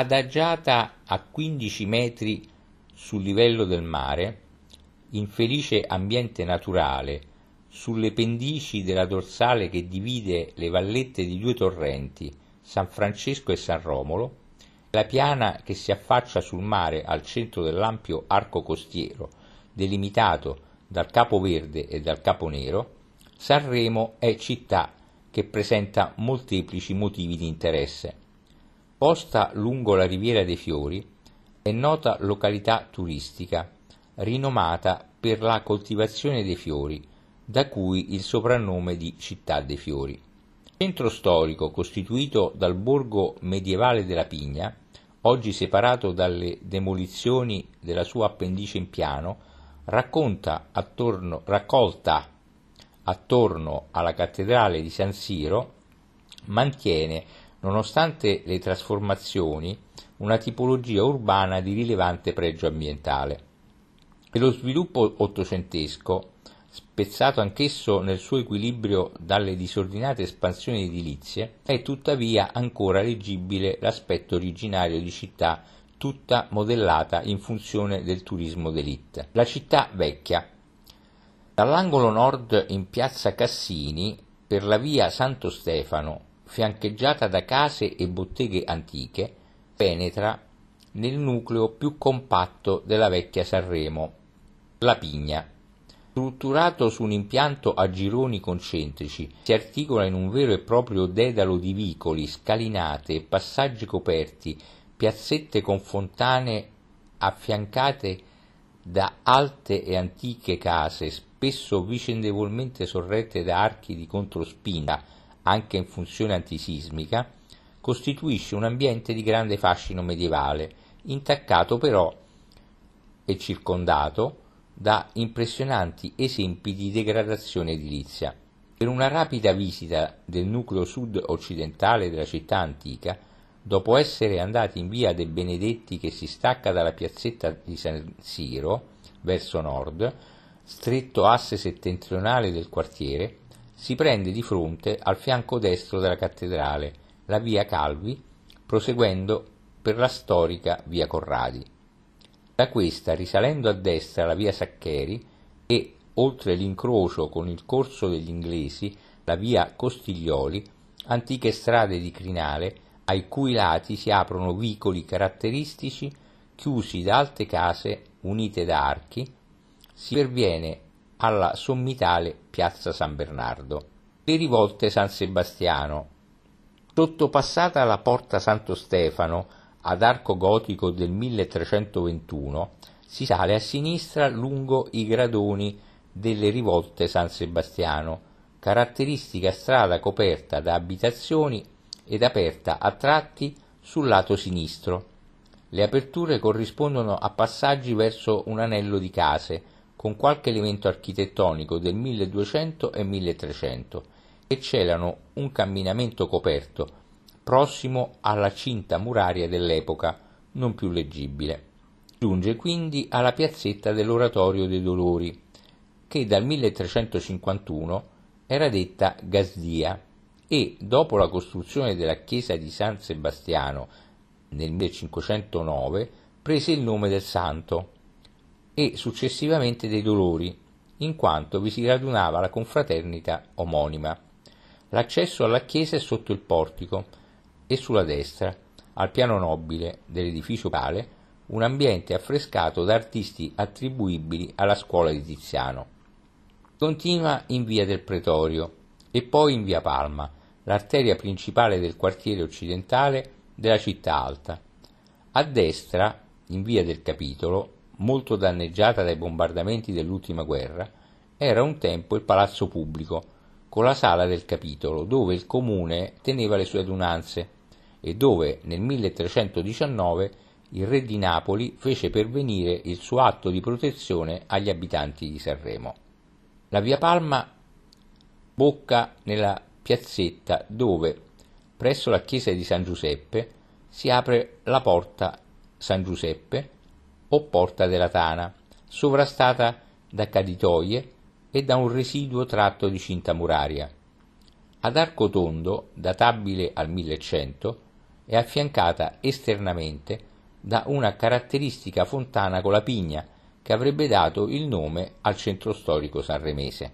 Adagiata a 15 metri sul livello del mare, in felice ambiente naturale, sulle pendici della dorsale che divide le vallette di due torrenti, San Francesco e San Romolo, la piana che si affaccia sul mare al centro dell'ampio arco costiero, delimitato dal Capo Verde e dal Capo Nero, Sanremo è città che presenta molteplici motivi di interesse. Posta lungo la Riviera dei Fiori, è nota località turistica, rinomata per la coltivazione dei fiori, da cui il soprannome di Città dei Fiori. Centro storico costituito dal borgo medievale della Pigna, oggi separato dalle demolizioni della sua appendice in piano, attorno, raccolta attorno alla cattedrale di San Siro, mantiene, nonostante le trasformazioni, una tipologia urbana di rilevante pregio ambientale. E lo sviluppo ottocentesco, spezzato anch'esso nel suo equilibrio dalle disordinate espansioni edilizie, è tuttavia ancora leggibile l'aspetto originario di città tutta modellata in funzione del turismo d'élite. La città vecchia. Dall'angolo nord in piazza Cassini, per la via Santo Stefano, fiancheggiata da case e botteghe antiche, penetra nel nucleo più compatto della vecchia Sanremo, la Pigna. Strutturato su un impianto a gironi concentrici, si articola in un vero e proprio dedalo di vicoli, scalinate, passaggi coperti, piazzette con fontane affiancate da alte e antiche case, spesso vicendevolmente sorrette da archi di controspina, anche in funzione antisismica, costituisce un ambiente di grande fascino medievale, intaccato però e circondato da impressionanti esempi di degradazione edilizia. Per una rapida visita del nucleo sud-occidentale della città antica dopo essere andati in via dei Benedetti che si stacca dalla piazzetta di San Siro verso nord, stretto asse settentrionale del quartiere, si prende di fronte al fianco destro della cattedrale la via Calvi, proseguendo per la storica via Corradi. Da questa, risalendo a destra la via Saccheri e, oltre l'incrocio con il corso degli inglesi, la via Costiglioli, antiche strade di crinale ai cui lati si aprono vicoli caratteristici chiusi da alte case unite da archi, si perviene alla sommitale piazza San Bernardo. Le rivolte San Sebastiano. Sottopassata la porta Santo Stefano ad arco gotico del 1321, si sale a sinistra lungo i gradoni delle rivolte San Sebastiano, caratteristica strada coperta da abitazioni ed aperta a tratti sul lato sinistro. Le aperture corrispondono a passaggi verso un anello di case, con qualche elemento architettonico del 1200 e 1300, e celano un camminamento coperto, prossimo alla cinta muraria dell'epoca, non più leggibile. Giunge quindi alla piazzetta dell'Oratorio dei Dolori, che dal 1351 era detta Gasdia e, dopo la costruzione della chiesa di San Sebastiano nel 1509, prese il nome del santo e successivamente dei dolori, in quanto vi si radunava la confraternita omonima. L'accesso alla chiesa è sotto il portico e sulla destra, al piano nobile dell'edificio pale, un ambiente affrescato da artisti attribuibili alla scuola di Tiziano. Continua in via del Pretorio e poi in via Palma, l'arteria principale del quartiere occidentale della città alta. A destra, in via del Capitolo, molto danneggiata dai bombardamenti dell'ultima guerra, era un tempo il palazzo pubblico, con la sala del capitolo, dove il comune teneva le sue adunanze e dove nel 1319 il re di Napoli fece pervenire il suo atto di protezione agli abitanti di Sanremo. La via Palma bocca nella piazzetta dove, presso la chiesa di San Giuseppe, si apre la porta San Giuseppe o porta della Tana, sovrastata da caditoie e da un residuo tratto di cinta muraria. Ad arco tondo, databile al 1100, è affiancata esternamente da una caratteristica fontana con la pigna che avrebbe dato il nome al centro storico sanremese.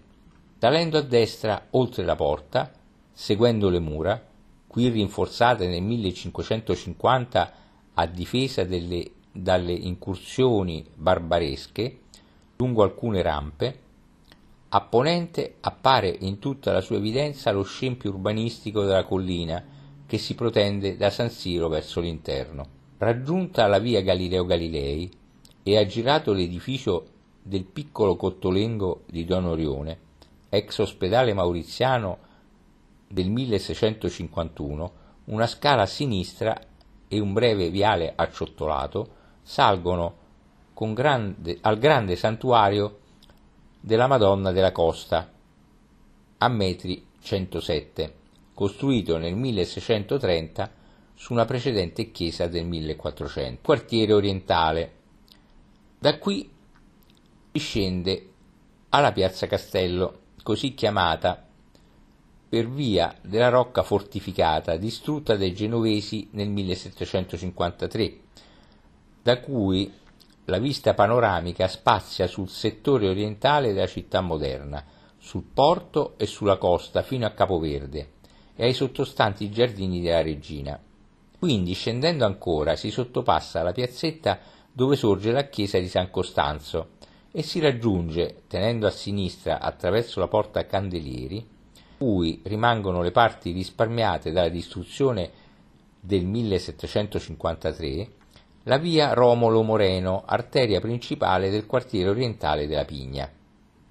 Salendo a destra oltre la porta, seguendo le mura, qui rinforzate nel 1550 a difesa delle, dalle incursioni barbaresche, lungo alcune rampe, a ponente appare in tutta la sua evidenza lo scempio urbanistico della collina che si protende da San Siro verso l'interno. Raggiunta la via Galileo Galilei e aggirato l'edificio del piccolo Cottolengo di Don Orione, ex ospedale mauriziano del 1651, una scala a sinistra e un breve viale acciottolato salgono grande, al grande santuario della Madonna della Costa, a metri 107, costruito nel 1630 su una precedente chiesa del 1400. Quartiere orientale. Da qui scende alla piazza Castello, così chiamata per via della rocca fortificata distrutta dai genovesi nel 1753, da cui la vista panoramica spazia sul settore orientale della città moderna, sul porto e sulla costa fino a Capoverde e ai sottostanti giardini della regina. Quindi, scendendo ancora, si sottopassa la piazzetta dove sorge la chiesa di San Costanzo e si raggiunge, tenendo a sinistra attraverso la porta Candelieri, cui rimangono le parti risparmiate dalla distruzione del 1753, la via Romolo Moreno, arteria principale del quartiere orientale della Pigna.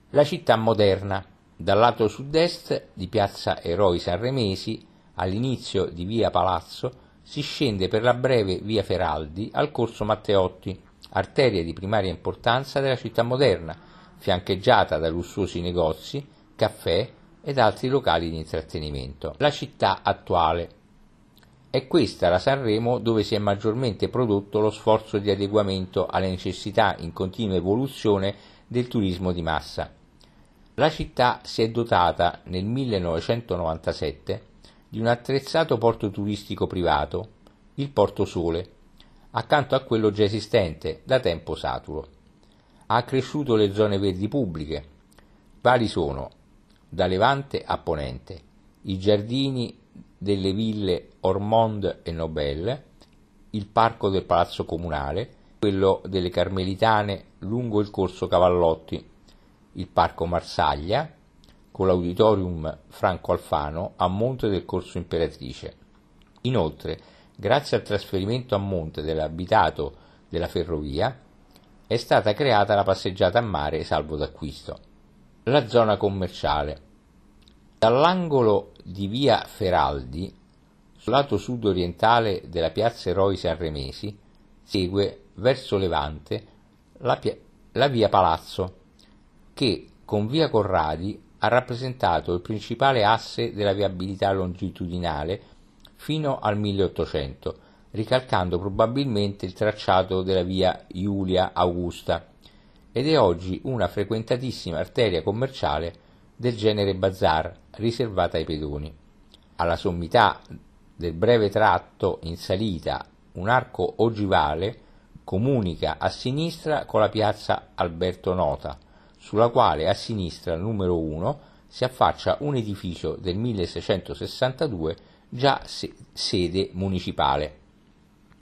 La città moderna, dal lato sud-est di piazza Eroi Sanremesi, all'inizio di via Palazzo, si scende per la breve via Feraldi al corso Matteotti, arteria di primaria importanza della città moderna, fiancheggiata da lussuosi negozi, caffè ed altri locali di intrattenimento. La città attuale. È questa la Sanremo dove si è maggiormente prodotto lo sforzo di adeguamento alle necessità in continua evoluzione del turismo di massa. La città si è dotata nel 1997 di un attrezzato porto turistico privato, il Porto Sole, accanto a quello già esistente da tempo saturo. Ha accresciuto le zone verdi pubbliche, quali sono da levante a ponente, i giardini delle ville Ormond e Nobel, il parco del Palazzo Comunale, quello delle Carmelitane lungo il corso Cavallotti, il parco Marsaglia, con l'auditorium Franco Alfano a monte del corso Imperatrice. Inoltre, grazie al trasferimento a monte dell'abitato della ferrovia, è stata creata la passeggiata a mare salvo d'acquisto. La zona commerciale. Dall'angolo di via Feraldi, sul lato sud-orientale della piazza Eroi Sanremesi, segue verso Levante la, pia- la via Palazzo, che con via Corradi ha rappresentato il principale asse della viabilità longitudinale fino al 1800, ricalcando probabilmente il tracciato della via Iulia Augusta. Ed è oggi una frequentatissima arteria commerciale del genere bazar riservata ai pedoni. Alla sommità del breve tratto in salita un arco ogivale comunica a sinistra con la piazza Alberto Nota, sulla quale a sinistra numero 1 si affaccia un edificio del 1662 già sede municipale.